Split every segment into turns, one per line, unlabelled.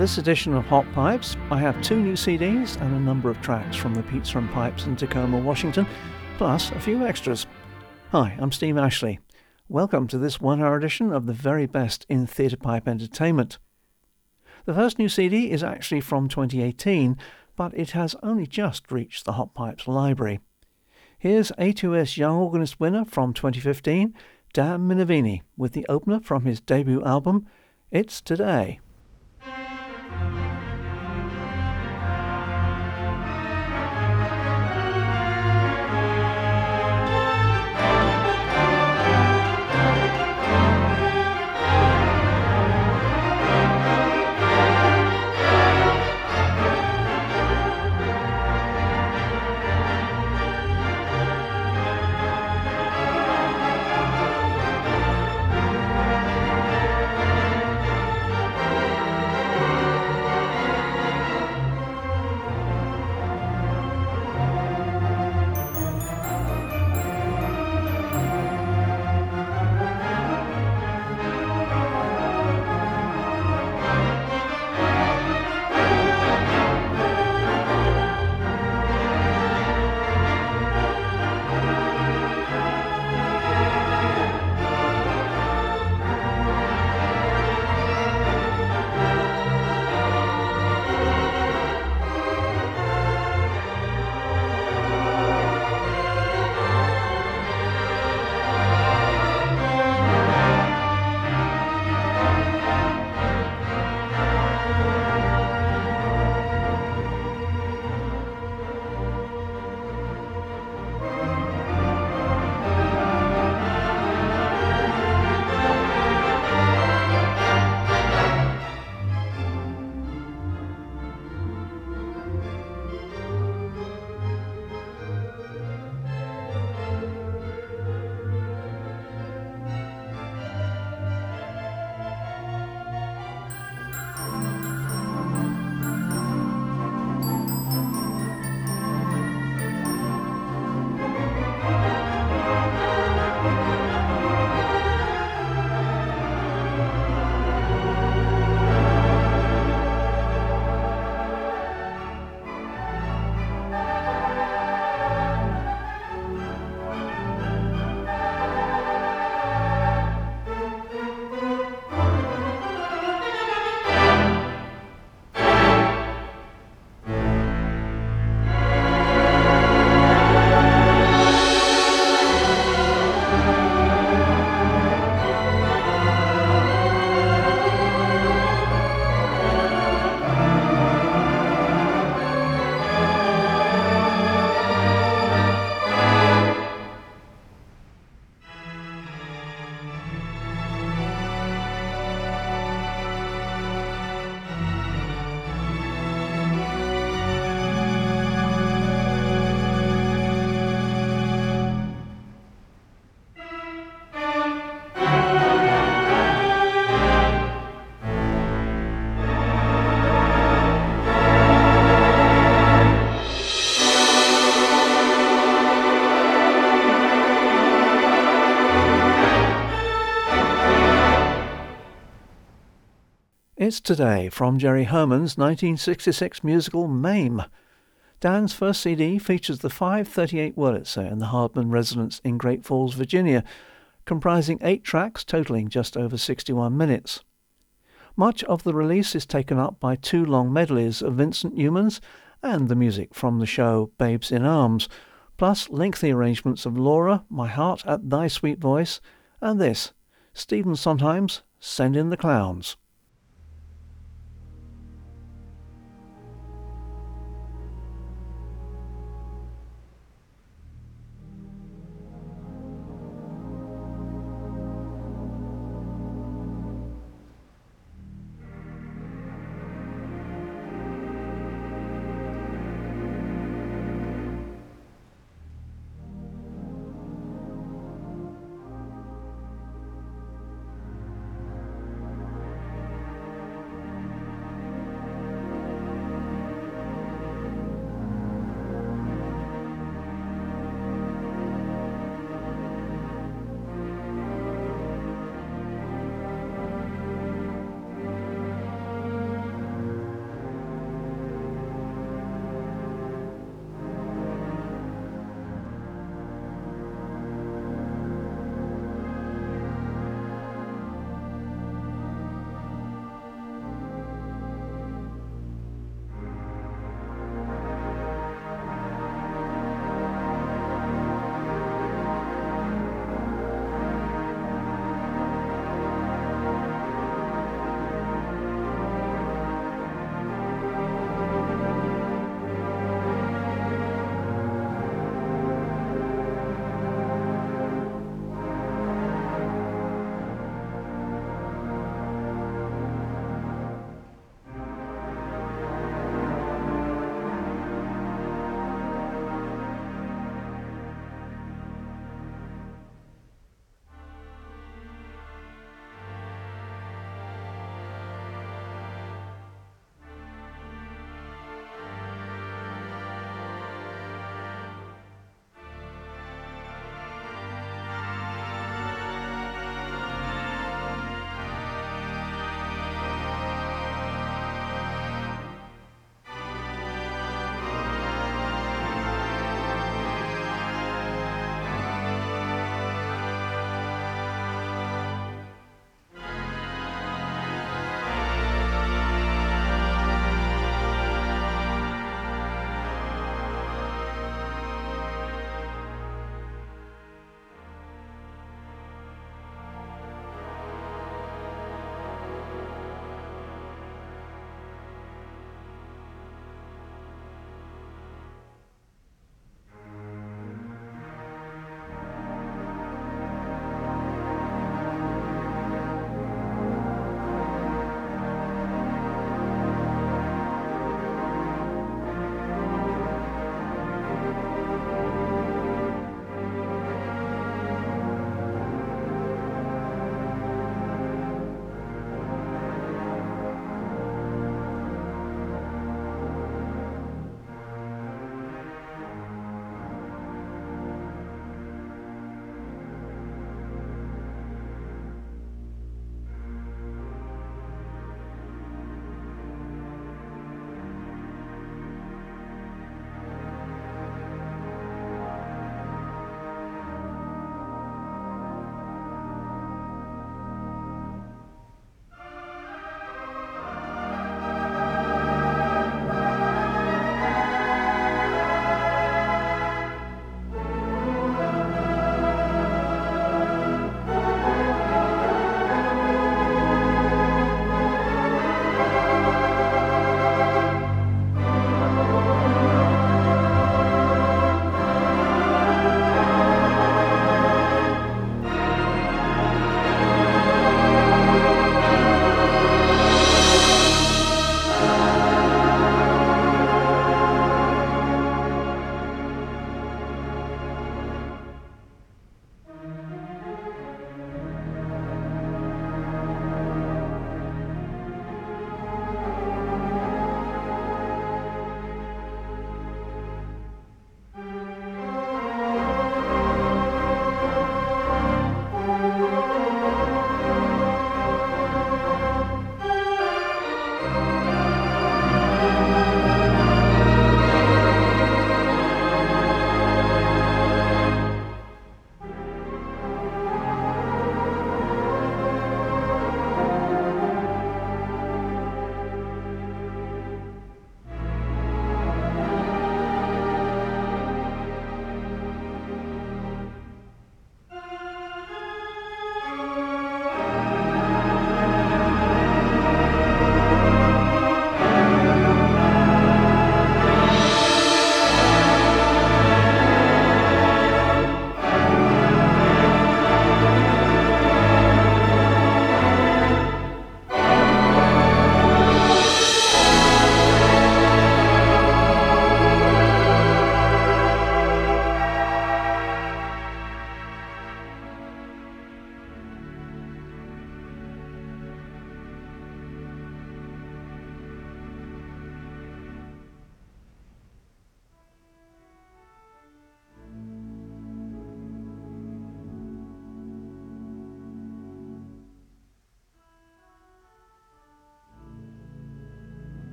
this edition of Hot Pipes, I have two new CDs and a number of tracks from the Pizza and Pipes in Tacoma, Washington, plus a few extras. Hi, I'm Steve Ashley. Welcome to this one hour edition of the very best in theatre pipe entertainment. The first new CD is actually from 2018, but it has only just reached the Hot Pipes library. Here's ATOS Young Organist winner from 2015, Dan Minervini, with the opener from his debut album, It's Today. It's Today from Jerry Herman's 1966 musical Mame. Dan's first CD features the 538 Wurlitzer in the Hardman residence in Great Falls, Virginia, comprising eight tracks totaling just over 61 minutes. Much of the release is taken up by two long medleys of Vincent Youmans and the music from the show Babes in Arms, plus lengthy arrangements of Laura, My Heart at Thy Sweet Voice, and this, Stephen Sondheim's Send in the Clowns.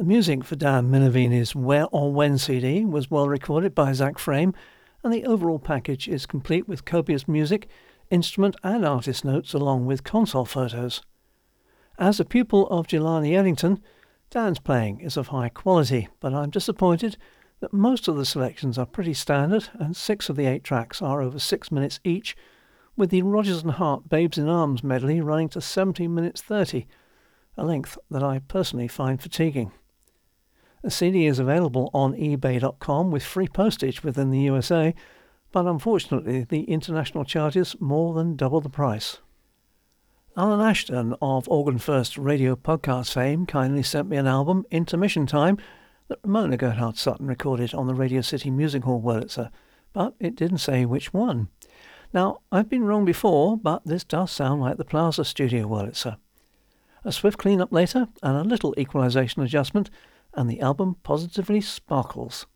The music for Dan Minervini's Where or When CD was well recorded by Zach Frame, and the overall package is complete with copious music, instrument and artist notes along with console photos. As a pupil of Jelani Eddington, Dan's playing is of high quality, but I'm disappointed that most of the selections are pretty standard and six of the eight tracks are over six minutes each, with the Rodgers and Hart Babes in Arms medley running to 17 minutes 30, a length that I personally find fatiguing. The CD is available on eBay.com with free postage within the USA, but unfortunately the international charges more than double the price. Alan Ashton of Organ First radio podcast fame kindly sent me an album, Intermission Time, that Ramona Gerhard Sutton recorded on the Radio City Music Hall Wurlitzer, but it didn't say which one. Now, I've been wrong before, but this does sound like the Plaza Studio Wurlitzer. A swift clean-up later and a little equalization adjustment, and the album positively sparkles.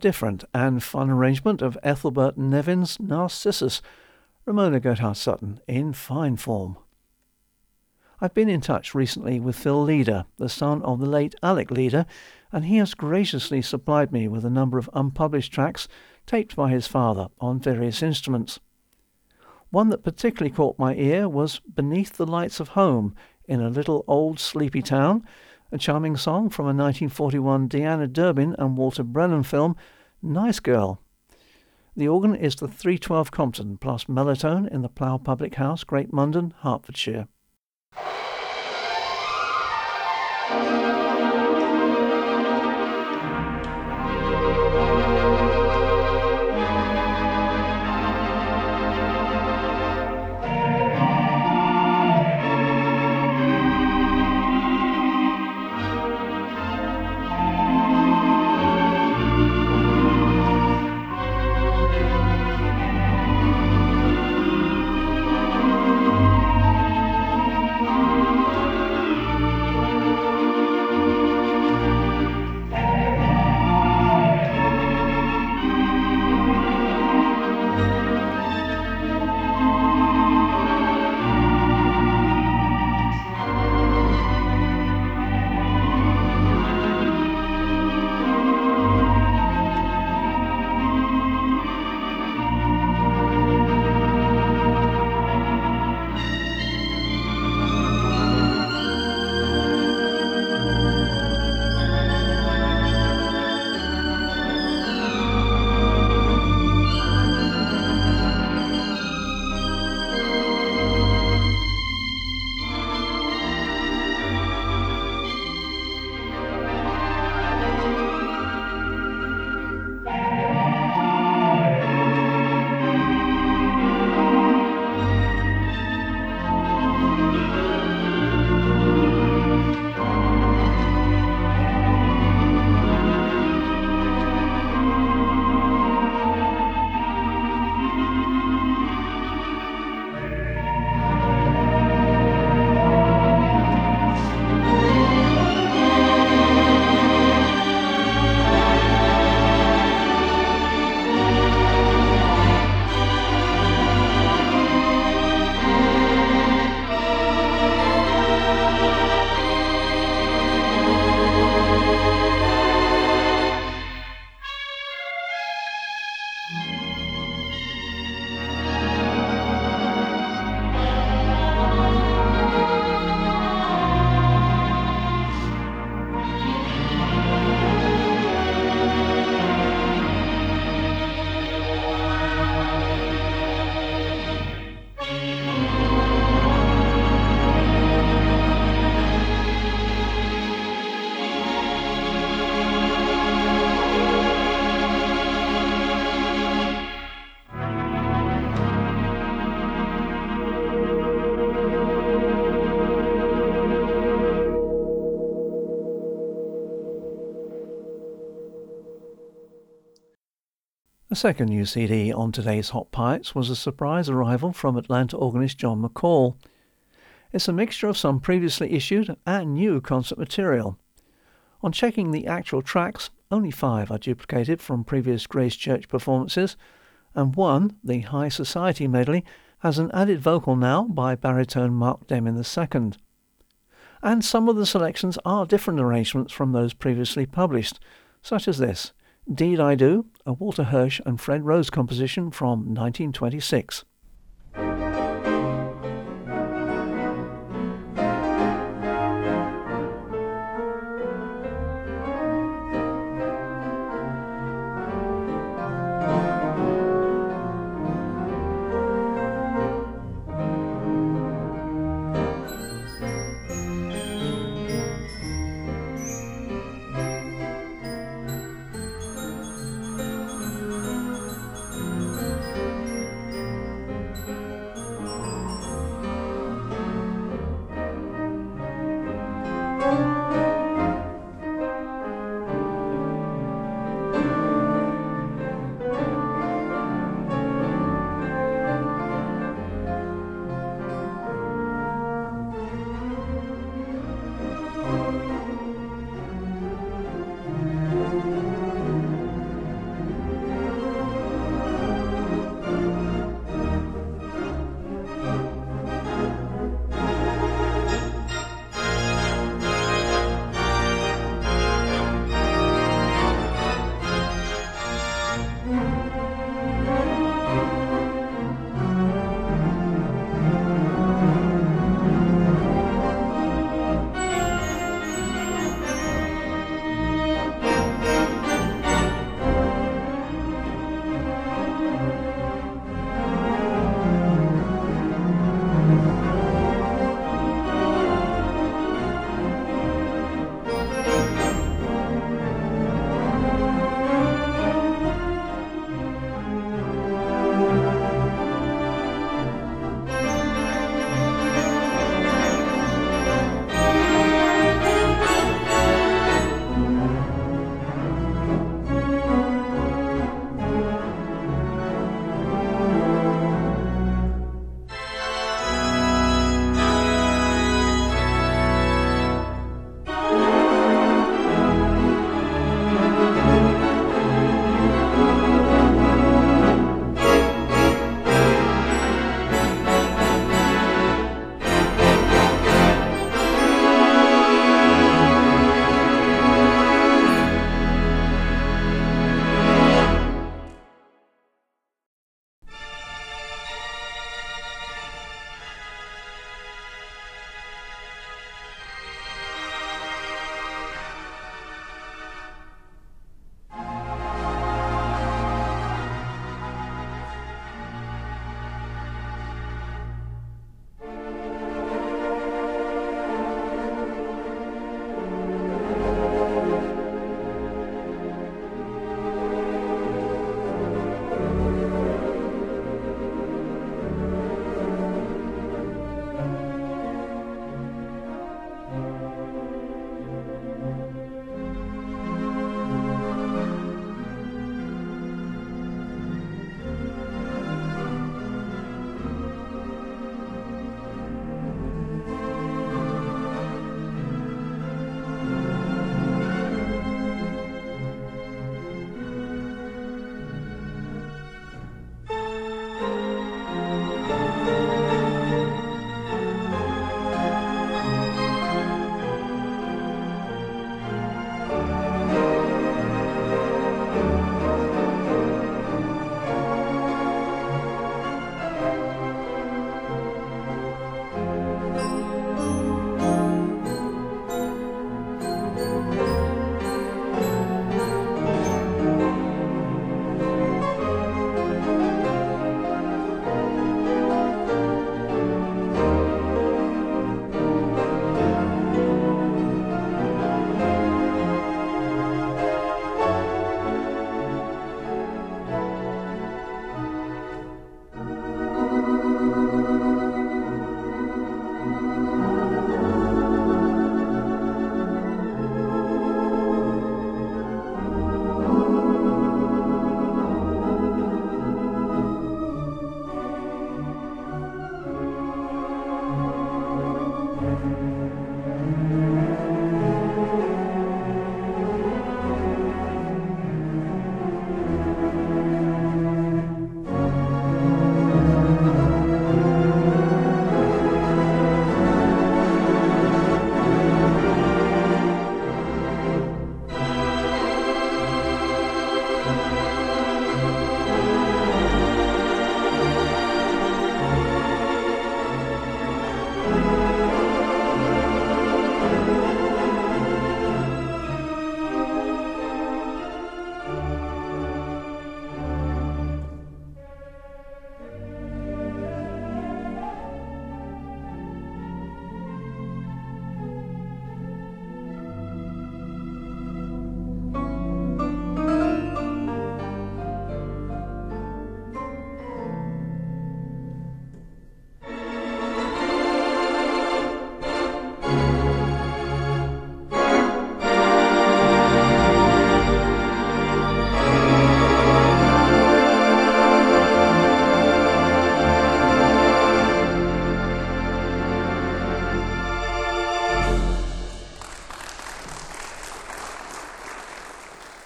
Different and fun arrangement of Ethelbert Nevin's Narcissus, Ramona Gerhard Sutton in fine form. I've been in touch recently with Phil Leader, the son of the late Alec Leader, and he has graciously supplied me with a number of unpublished tracks taped by his father on various instruments. One that particularly caught my ear was Beneath the Lights of Home in a little old sleepy town, a charming song from a 1941 Deanna Durbin and Walter Brennan film, Nice Girl. The organ is the 312 Compton plus Melotone in the Plough Public House, Great Munden, Hertfordshire. The second new CD on today's Hot Pipes was a surprise arrival from Atlanta organist John McCall. It's a mixture of some previously issued and new concert material. On checking the actual tracks, only five are duplicated from previous Grace Church performances, and one, the High Society medley, has an added vocal now by baritone Mark Demin II. And some of the selections are different arrangements from those previously published, such as this Deed I Do, a Walter Hirsch and Fred Rose composition from 1926.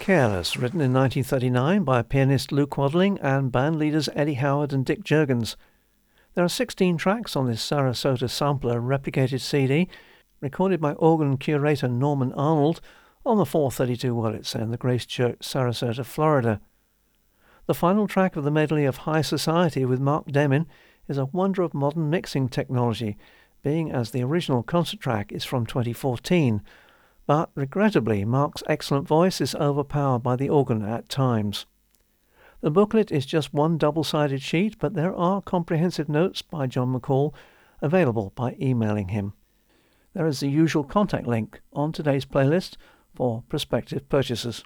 Careless, written in 1939 by pianist Lew Quadling and band leaders Eddie Howard and Dick Jurgens. There are 16 tracks on this Sarasota sampler replicated CD, recorded by organ curator Norman Arnold on the 432 Wurlitzer in the Grace Church, Sarasota, Florida. The final track of the medley of High Society with Mark Demin is a wonder of modern mixing technology, being as the original concert track is from 2014 but regrettably, Mark's excellent voice is overpowered by the organ at times. The booklet is just one double sided sheet, but there are comprehensive notes by John McCall available by emailing him. There is the usual contact link on today's playlist for prospective purchasers.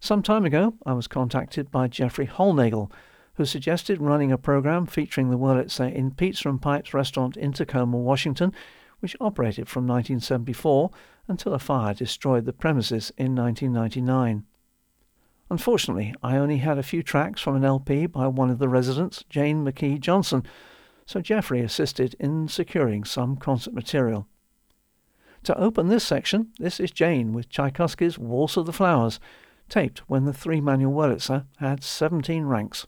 Some time ago, I was contacted by Jeffrey Holnagel, who suggested running a program featuring the Wurlitzer in Pizza and Pipes restaurant in Tacoma, Washington, which operated from 1974 until a fire destroyed the premises in 1999. Unfortunately, I only had a few tracks from an LP by one of the residents, Jane McKee Johnson, so Jeffrey assisted in securing some concert material. To open this section, this is Jane with Tchaikovsky's Waltz of the Flowers, taped when the three manual Wurlitzer had 17 ranks.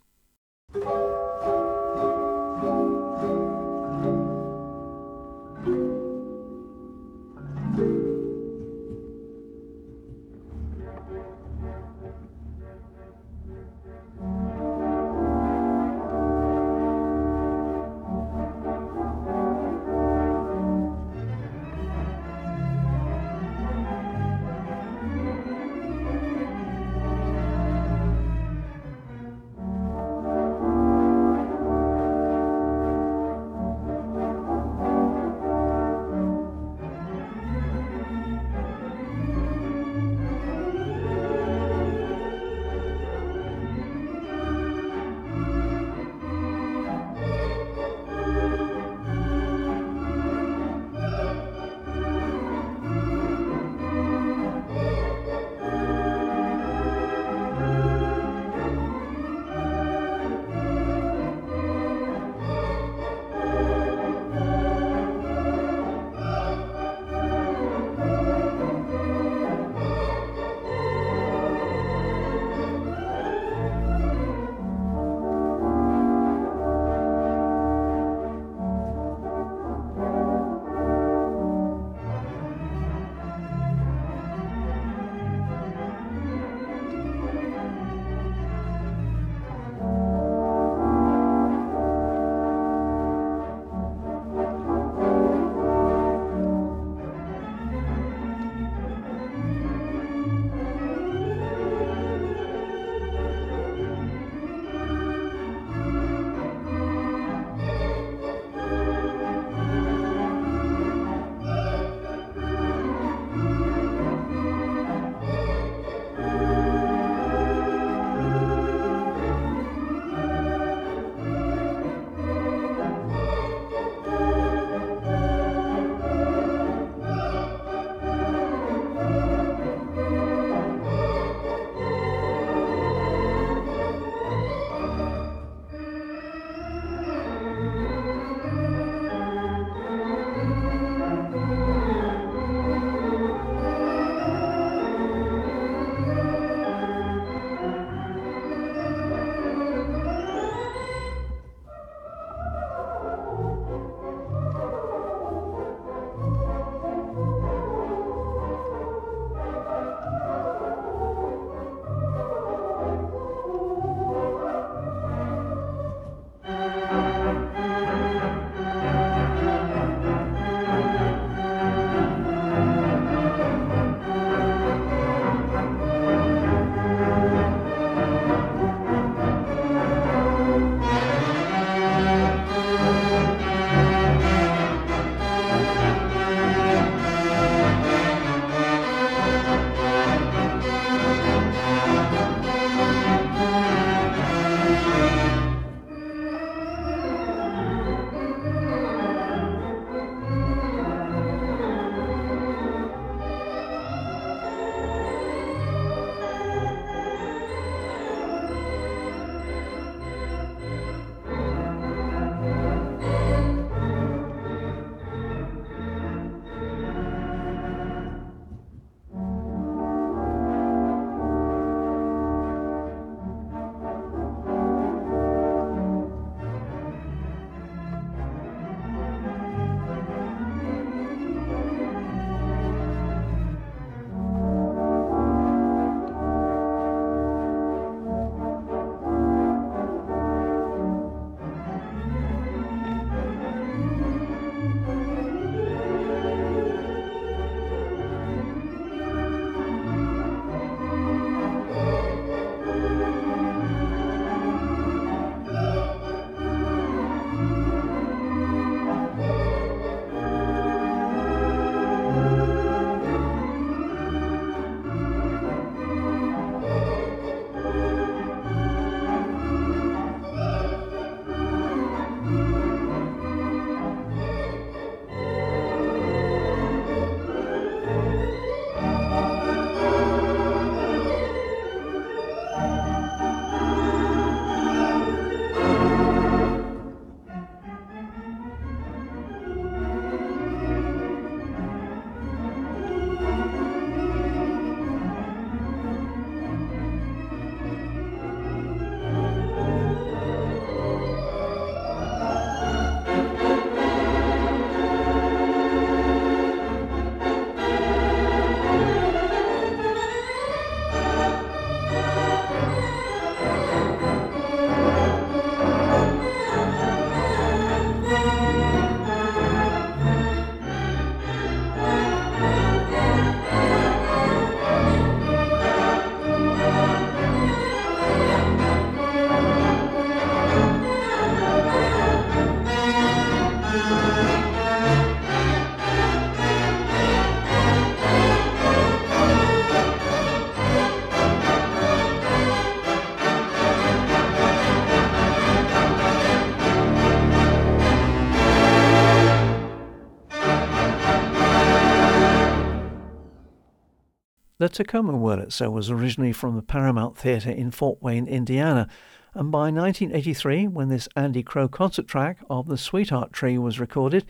The Tacoma Wurlitzer was originally from the Paramount Theatre in Fort Wayne, Indiana, and by 1983, when this Andy Crow concert track of The Sweetheart Tree was recorded,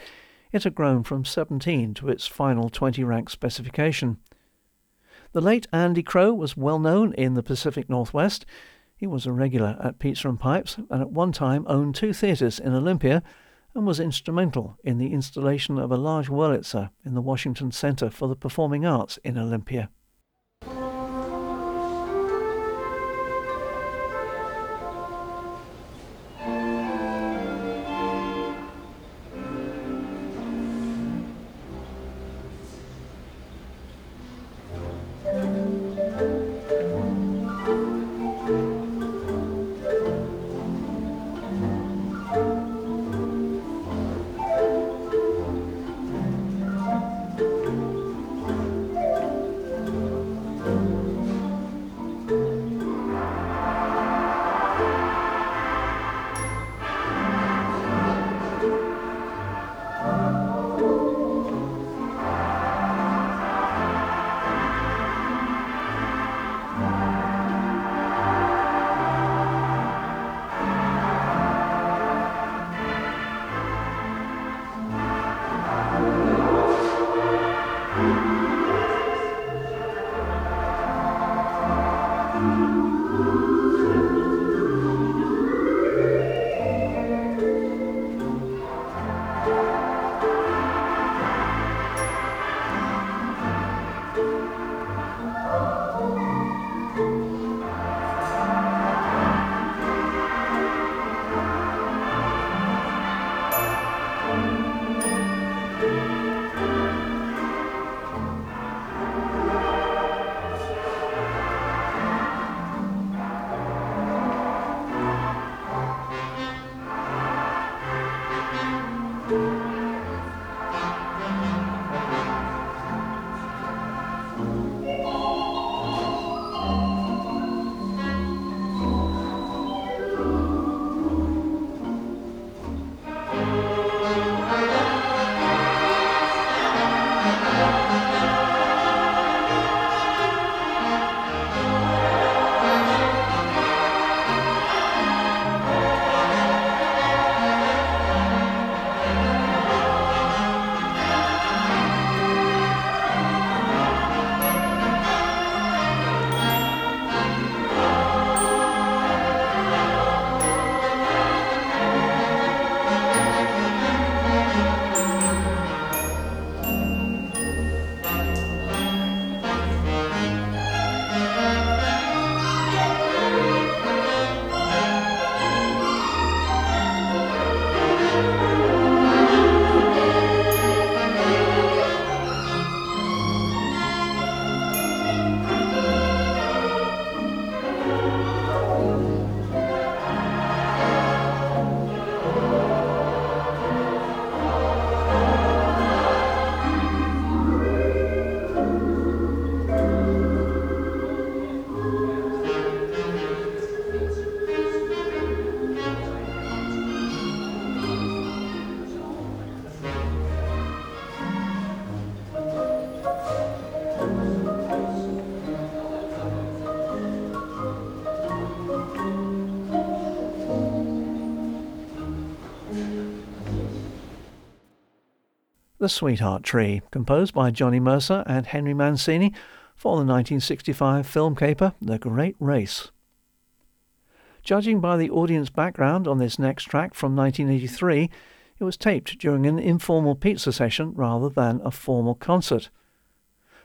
it had grown from 17 to its final 20 rank specification. The late Andy Crow was well known in the Pacific Northwest. He was a regular at Pizza and Pipes and at one time owned two theatres in Olympia and was instrumental in the installation of a large Wurlitzer in the Washington Center for the Performing Arts in Olympia. The Sweetheart Tree, composed by Johnny Mercer and Henry Mancini for the 1965 film caper The Great Race. Judging by the audience background on this next track from 1983, it was taped during an informal pizza session rather than a formal concert.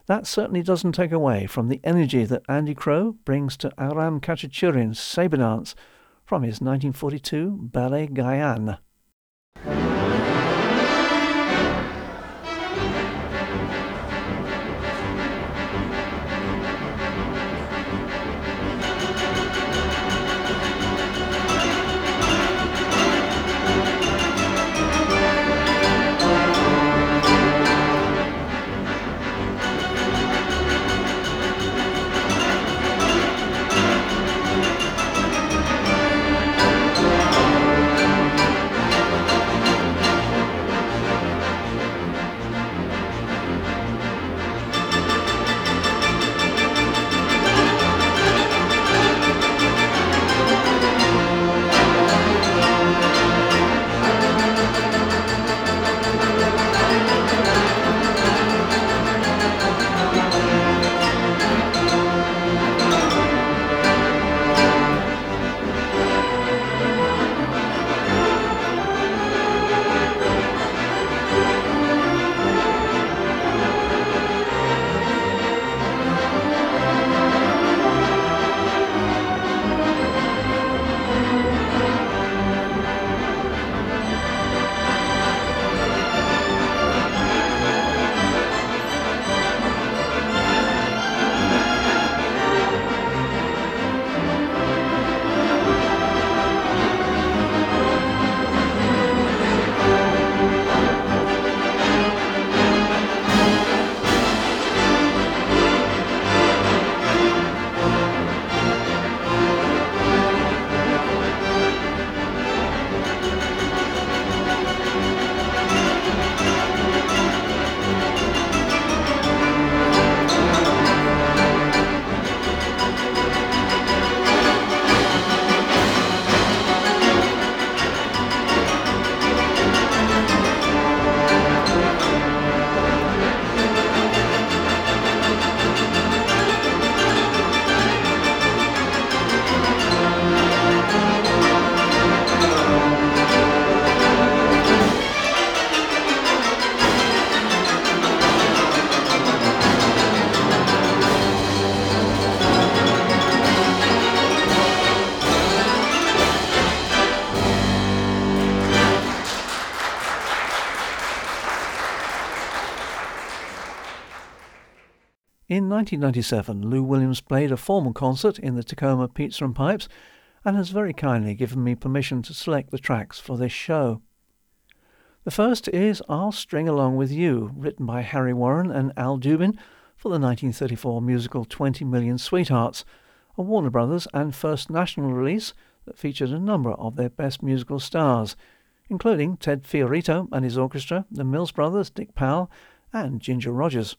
That certainly doesn't take away from the energy that Andy Crow brings to Aram Khachaturian's sabre dance from his 1942 Ballet Gayane. 1997, Lew Williams played a formal concert in the Tacoma Pizza and Pipes and has very kindly given me permission to select the tracks for this show. The first is I'll String Along With You, written by Harry Warren and Al Dubin for the 1934 musical 20 Million Sweethearts, a Warner Brothers and First National release that featured a number of their best musical stars, including Ted Fiorito and his orchestra, the Mills Brothers, Dick Powell, and Ginger Rogers.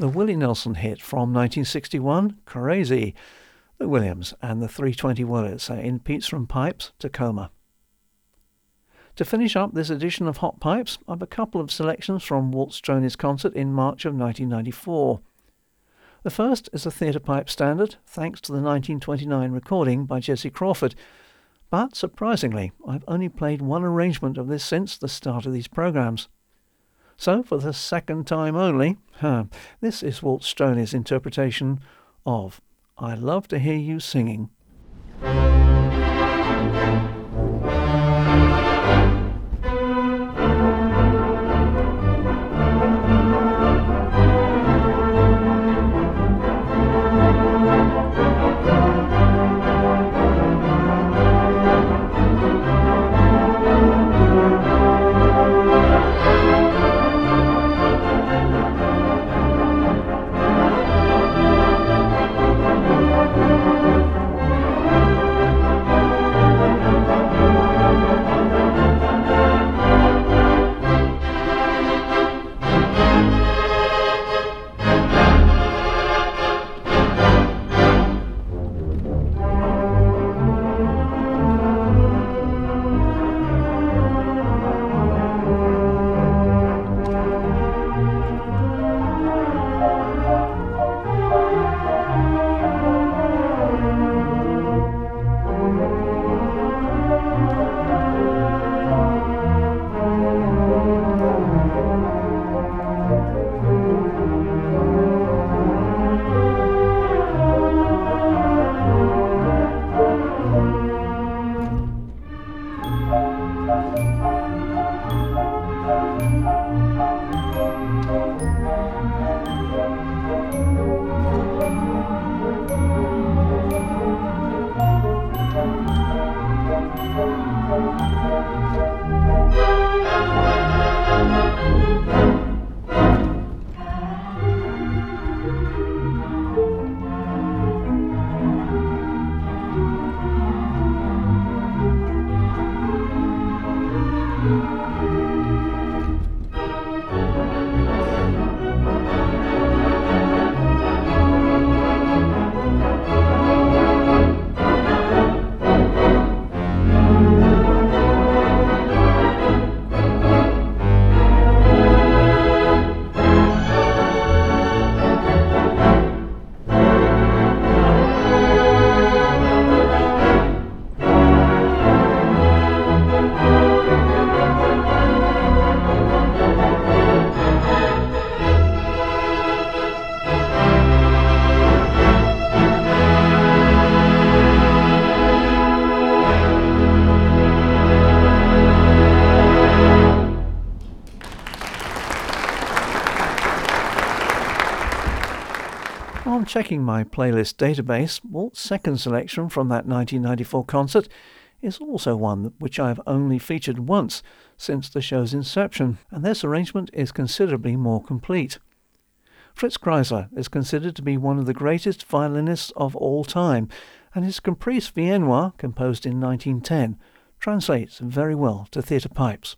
The Willie Nelson hit from 1961, Crazy, the Williams and the 320 Wurlitzer uh, in Pete's from Pipes, Tacoma. To finish up this edition of Hot Pipes, I've a couple of selections from Walt Strony's concert in March of 1994. The first is a theatre pipe standard, thanks to the 1929 recording by Jesse Crawford. But surprisingly, I've only played one arrangement of this since the start of these programs. So, for the second time only, huh, this is Walt Strony's interpretation of I Love to Hear You Singing. Checking my playlist database, Walt's second selection from that 1994 concert is also one which I have only featured once since the show's inception, and this arrangement is considerably more complete. Fritz Kreisler is considered to be one of the greatest violinists of all time, and his Caprice Viennois, composed in 1910, translates very well to theatre pipes.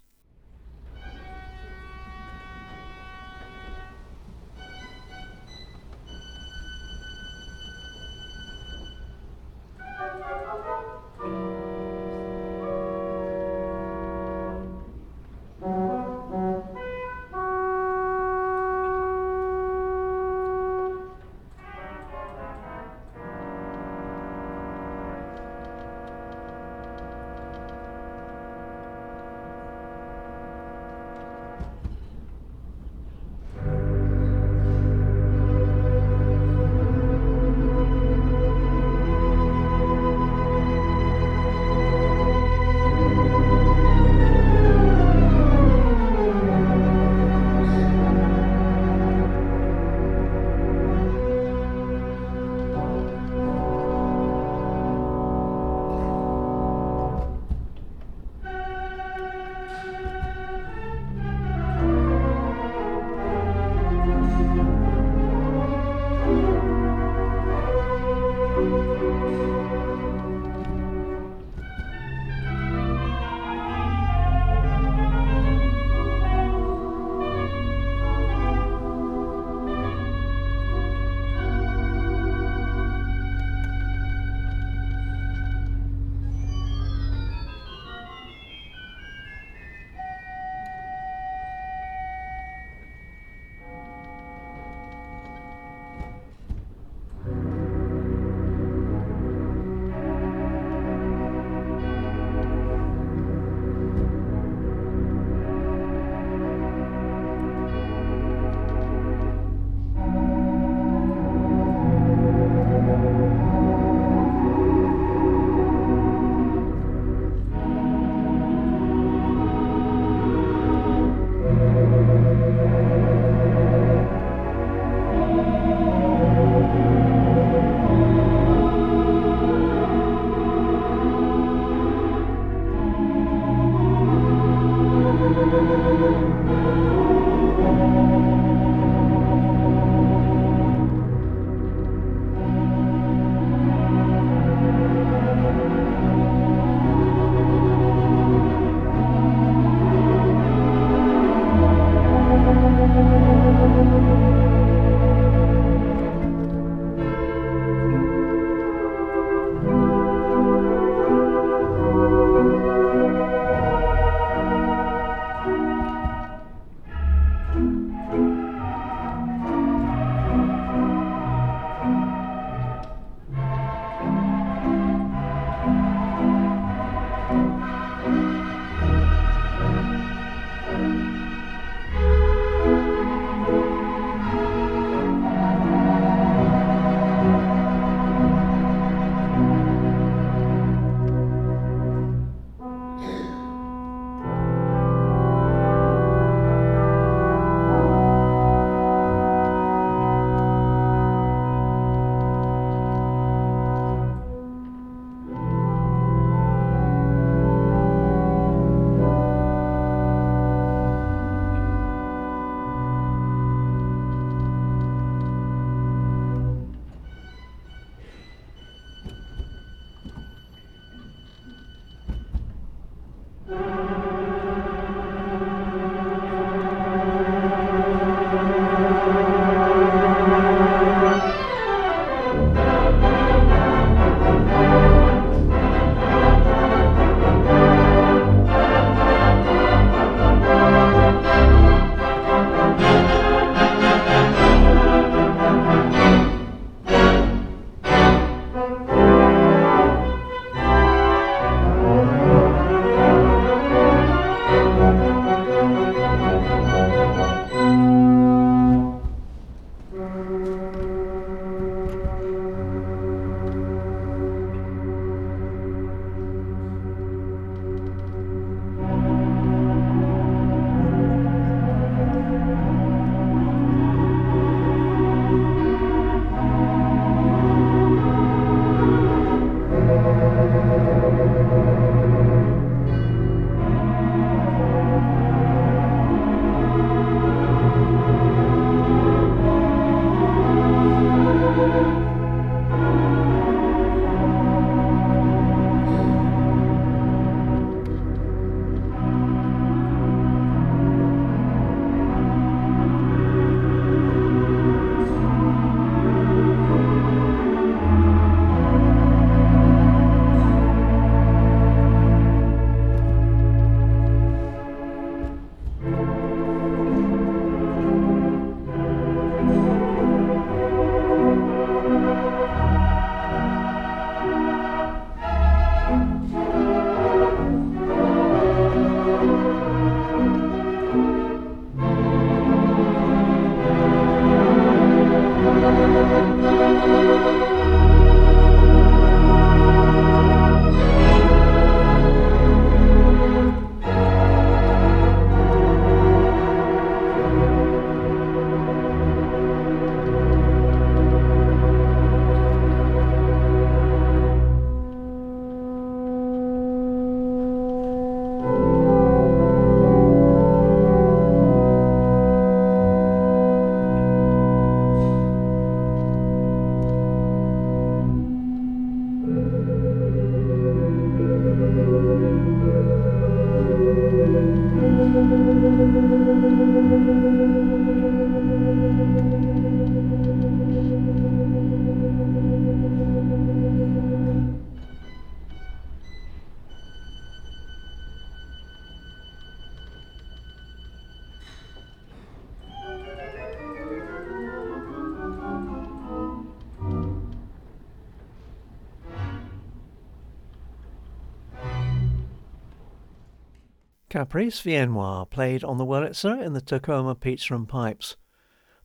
Caprice Viennois played on the Wurlitzer in the Tacoma Pizza and Pipes.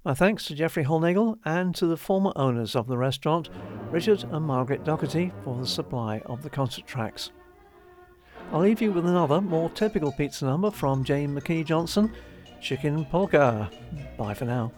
My thanks to Jeffrey Holnagel and to the former owners of the restaurant, Richard and Margaret Doherty, for the supply of the concert tracks. I'll leave you with another, more typical pizza number from Jane McKee Johnson, Chicken Polka. Bye for now.